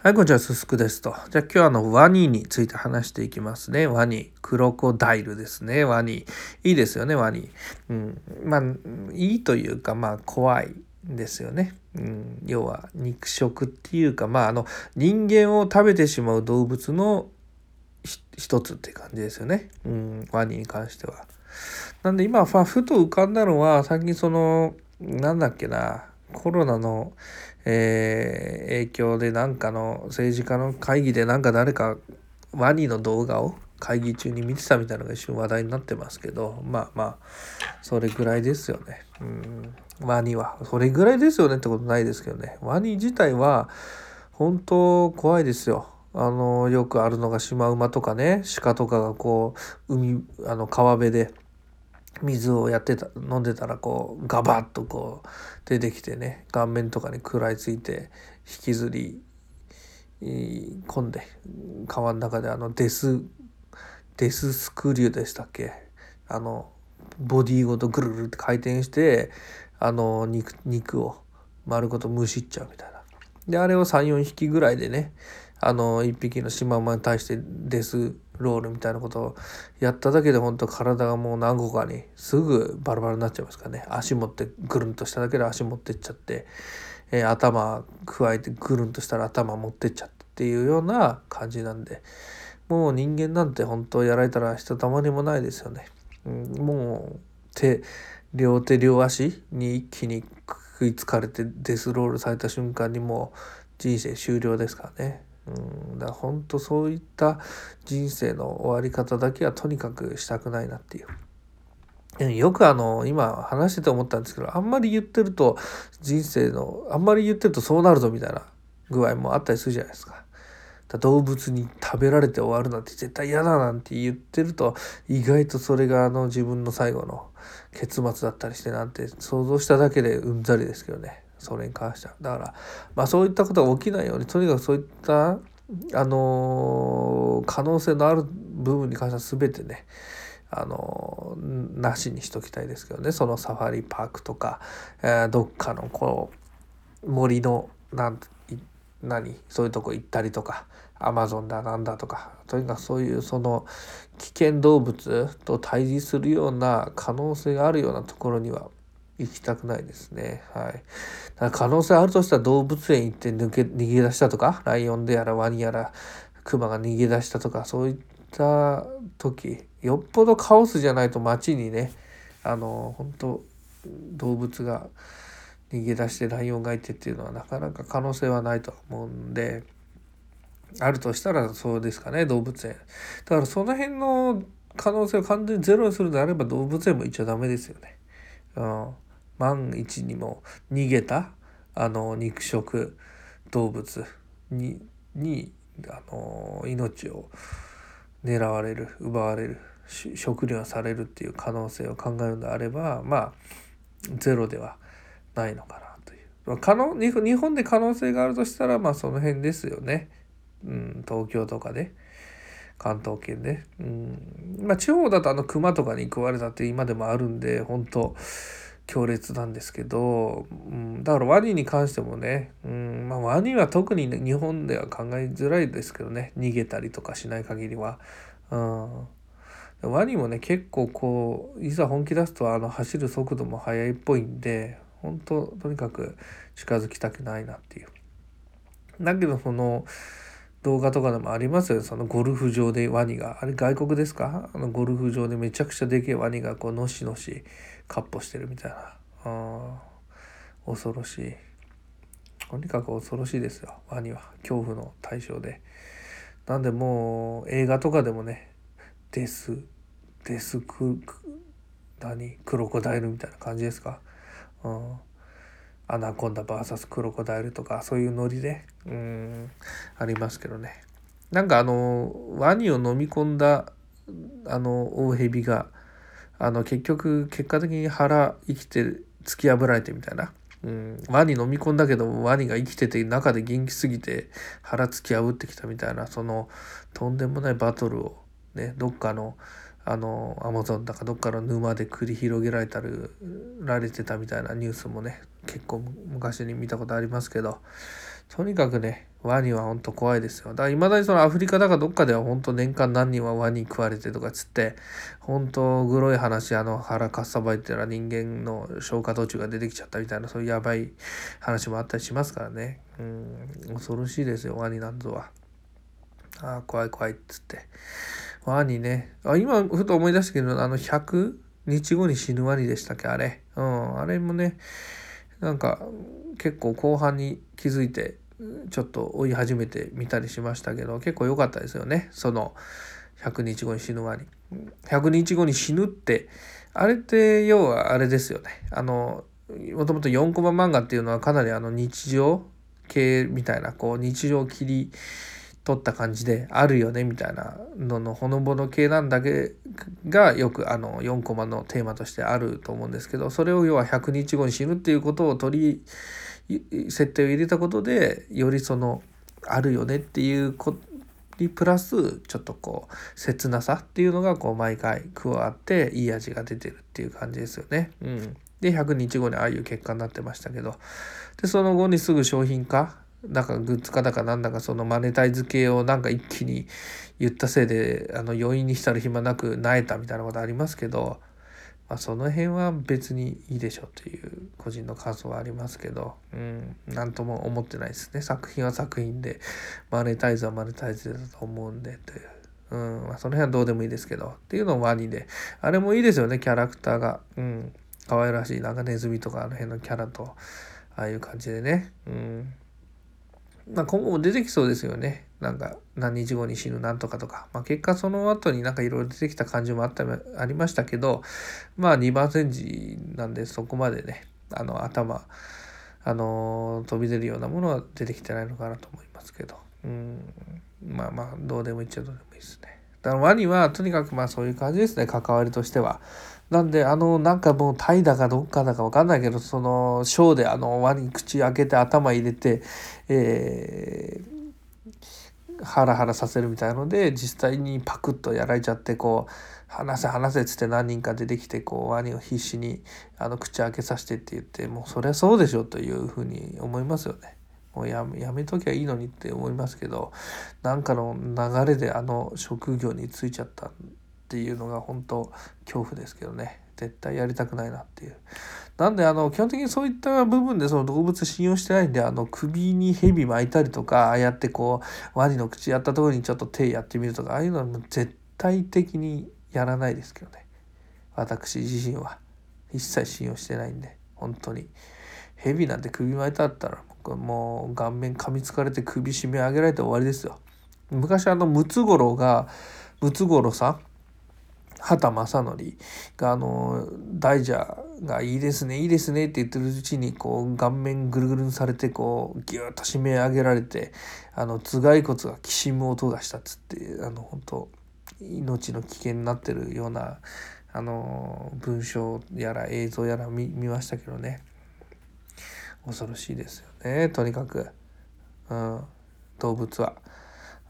はい、こんにちは、すすくですと。じゃあ今日はあのワニについて話していきますね。ワニ。クロコダイルですね。ワニ。いいですよね、ワニ。うん。まあ、いいというか、まあ、怖いですよね。うん。要は、肉食っていうか、まあ、あの、人間を食べてしまう動物の一つって感じですよね。うん。ワニに関しては。なんで今、ふと浮かんだのは、最近その、なんだっけな、コロナの、えー、影響でなんかの政治家の会議でなんか誰かワニの動画を会議中に見てたみたいなのが一瞬話題になってますけどまあまあそれぐらいですよね。うん。ワニはそれぐらいですよねってことないですけどね。ワニ自体は本当怖いですよ。あのよくあるのがシマウマとかね。鹿とかがこう海あの川辺で水をやってた飲んでたらこうガバッとこう出てきてね顔面とかに食らいついて引きずり込んで川の中であのデスデススクリューでしたっけ？あのボディごとぐるぐるって回転してあの肉肉を丸ごとむしっちゃうみたいな。であれを34匹ぐらいでねあの1匹のシマウマに対してデスロールみたいなことをやっただけで本当体がもう何個かにすぐバラバラになっちゃいますからね足持ってぐるんとしただけで足持ってっちゃって、えー、頭加えてぐるんとしたら頭持ってっちゃってっていうような感じなんでもう人間なんて本当やられたらひとたまりもないですよね。うん、もう手両手両足に一気に食いつかれてデスロールされた瞬間にもう人生終了ですからね。うん、だから本当そういった人生の終わり方だけはとにかくしたくないなっていう。よくあの今話してて思ったんですけどあんまり言ってると人生のあんまり言ってるとそうなるぞみたいな具合もあったりするじゃないですか。動物に食べられて終わるなんて絶対嫌だなんて言ってると意外とそれがあの自分の最後の結末だったりしてなんて想像しただけでうんざりですけどね。それに関しては。だから、まあそういったことが起きないように、とにかくそういった、あのー、可能性のある部分に関しては全てね、あのー、なしにしときたいですけどね、そのサファリパークとか、えー、どっかのこう、森の、なん何そういうとこ行ったりとかアマゾンだなんだとかとにかくそういうその危険動物と対峙するような可能性があるようなところには行きたくないですね。はい。だから可能性あるとしたら動物園行って抜け逃げ出したとかライオンでやらワニやらクマが逃げ出したとかそういった時よっぽどカオスじゃないと街にねあの本当動物が逃げ出してライオンがいてっていうのはなかなか可能性はないと思うんであるとしたらそうですかね動物園。だからその辺の可能性を完全にゼロにするのであれば動物園も行っちゃダメですよね。うん万一にも逃げたあの肉食動物ににあの命を狙われる奪われる食料されるっていう可能性を考えるのであればまあゼロではないのかなという。可能日本で可能性があるとしたらまあその辺ですよね。うん、東京とかで関東圏で。うんまあ、地方だとあの熊とかに食われたって今でもあるんで本当強烈なんですけど、うん、だからワニに関してもね、うんまあ、ワニは特に、ね、日本では考えづらいですけどね逃げたりとかしない限りは。うんワニもね結構こういざ本気出すとあの走る速度も速いっぽいんで本当とにかく近づきたくないなっていう。だけどその動画とかでもありますよねそのゴルフ場でワニがあれ外国ですか？あのゴルフ場でめちゃくちゃでけえワニがこうのしのしかっ歩してるみたいな。あ恐ろしい。とにかく恐ろしいですよ。ワニは。恐怖の対象で。なんでもう映画とかでもね。デスデスク何？クロコダイルみたいな感じですか？うん。アナコンダ VS クロコダイルとかそういうノリで。うん。ありますけどね。なんかあのワニを飲み込んだあの大蛇があの結局結果的に腹生きて突き破られてみたいな、うん、ワニ飲み込んだけどワニが生きてて中で元気すぎて腹突き破ってきたみたいなそのとんでもないバトルをねどっかのあのアマゾンだかどっかの沼で繰り広げられたるられてたみたいなニュースもね結構昔に見たことありますけどとにかくねワニは本当怖いですよ。だから未だにそのアフリカだかどっかでは本当年間何人はワニ食われてとかっつって本当グロい話あの腹かっさばいてたら人間の消化途中が出てきちゃったみたいなそういうやばい話もあったりしますからね。うん恐ろしいですよワニなんぞは。ああ怖い怖いっつって。ワニねあ今ふと思い出したけどあの100日後に死ぬワニでしたっけあれ。うんあれもねなんか結構後半に気づいてちょっと追い始めてみたりしましたけど結構良かったですよねその100日後に死ぬワニ。100日後に死ぬってあれって要はあれですよねあのもともと4コマ漫画っていうのはかなりあの日常系みたいなこう日常を切り取った感じであるよねみたいなののほのぼの系なんだけがよくあの4コマのテーマとしてあると思うんですけどそれを要は100日後に死ぬっていうことを取り設定を入れたことでよりそのあるよねっていうことにプラスちょっとこう切なさっていうのがこう毎回加わっていい味が出てるっていう感じですよね。うん、で100日後にああいう結果になってましたけど。でその後にすぐ商品化？なんかグッズ化だかなんだかそのマネタイズ系をなんか一気に言ったせいであの余韻に浸る暇なく萎えたみたいなことありますけど、まあ、その辺は別にいいでしょという個人の感想はありますけど、うん、なんとも思ってないですね作品は作品でマネタイズはマネタイズだと思うんでという。うんまあ、その辺はどうでもいいですけどっていうのもワニであれもいいですよねキャラクターがうん可愛らしいなんかネズミとかあの辺のキャラとああいう感じでねうんまあ、今後も出てきそうですよね。なんか何日後に死ぬなんとかとか。まあ、結果その後になんかいろいろ出てきた感じもあったありましたけど、まあ2番煎じなんでそこまでね、あの頭、あの飛び出るようなものは出てきてないのかなと思いますけど。うん、まあまあどうでもいいっちゃどうでもいいですね。だからワニはとにかくまあそういう感じですね、関わりとしては。なんであのなんかもうタイだかどっかだか分かんないけどそのショーであのワニ口開けて頭入れて、えー、ハラハラさせるみたいので実際にパクッとやられちゃってこう「話せ話せ」っつって何人か出てきてこうワニを必死にあの口開けさせてって言ってもうそりゃそうでしょというふうに思いますよね。もうやめやめときゃいいのにって思いますけどなんかの流れであの職業に就いちゃったっていうのが本当恐怖ですけどね絶対やりたくないなっていう。なんであの基本的にそういった部分でその動物信用してないんであの首に蛇巻いたりとかああやってこうワニの口やったところにちょっと手やってみるとかああいうのは絶対的にやらないですけどね。私自身は。一切信用してないんで本当に。蛇なんて首巻いたったら僕はもう顔面噛みつかれて首絞め上げられて終わりですよ。昔あのムツゴロウがムツゴロウさん畑正則があの大蛇がいいですねいいですねって言ってるうちにこう顔面ぐるぐるにされてこうギュッと締め上げられてあの頭蓋骨がきしむ音がしたっつってあの本当命の危険になってるようなあの文章やら映像やら見見ましたけどね。恐ろしいですよねとにかく、うん、動物は。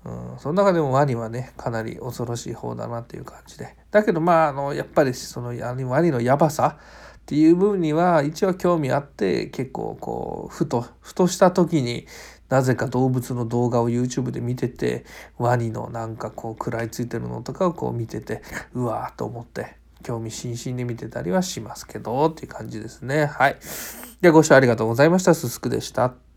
うん、その中でもワニはねかなり恐ろしい方だなっていう感じでだけどまああのやっぱりそのワニのやばさっていう部分には一応興味あって結構こうふとふとした時になぜか動物の動画を YouTube で見ててワニのなんかこう食らいついてるのとかをこう見ててうわーと思って興味津々で見てたりはしますけどっていう感じですねはい。ではご視聴ありがとうございました。すすくでした。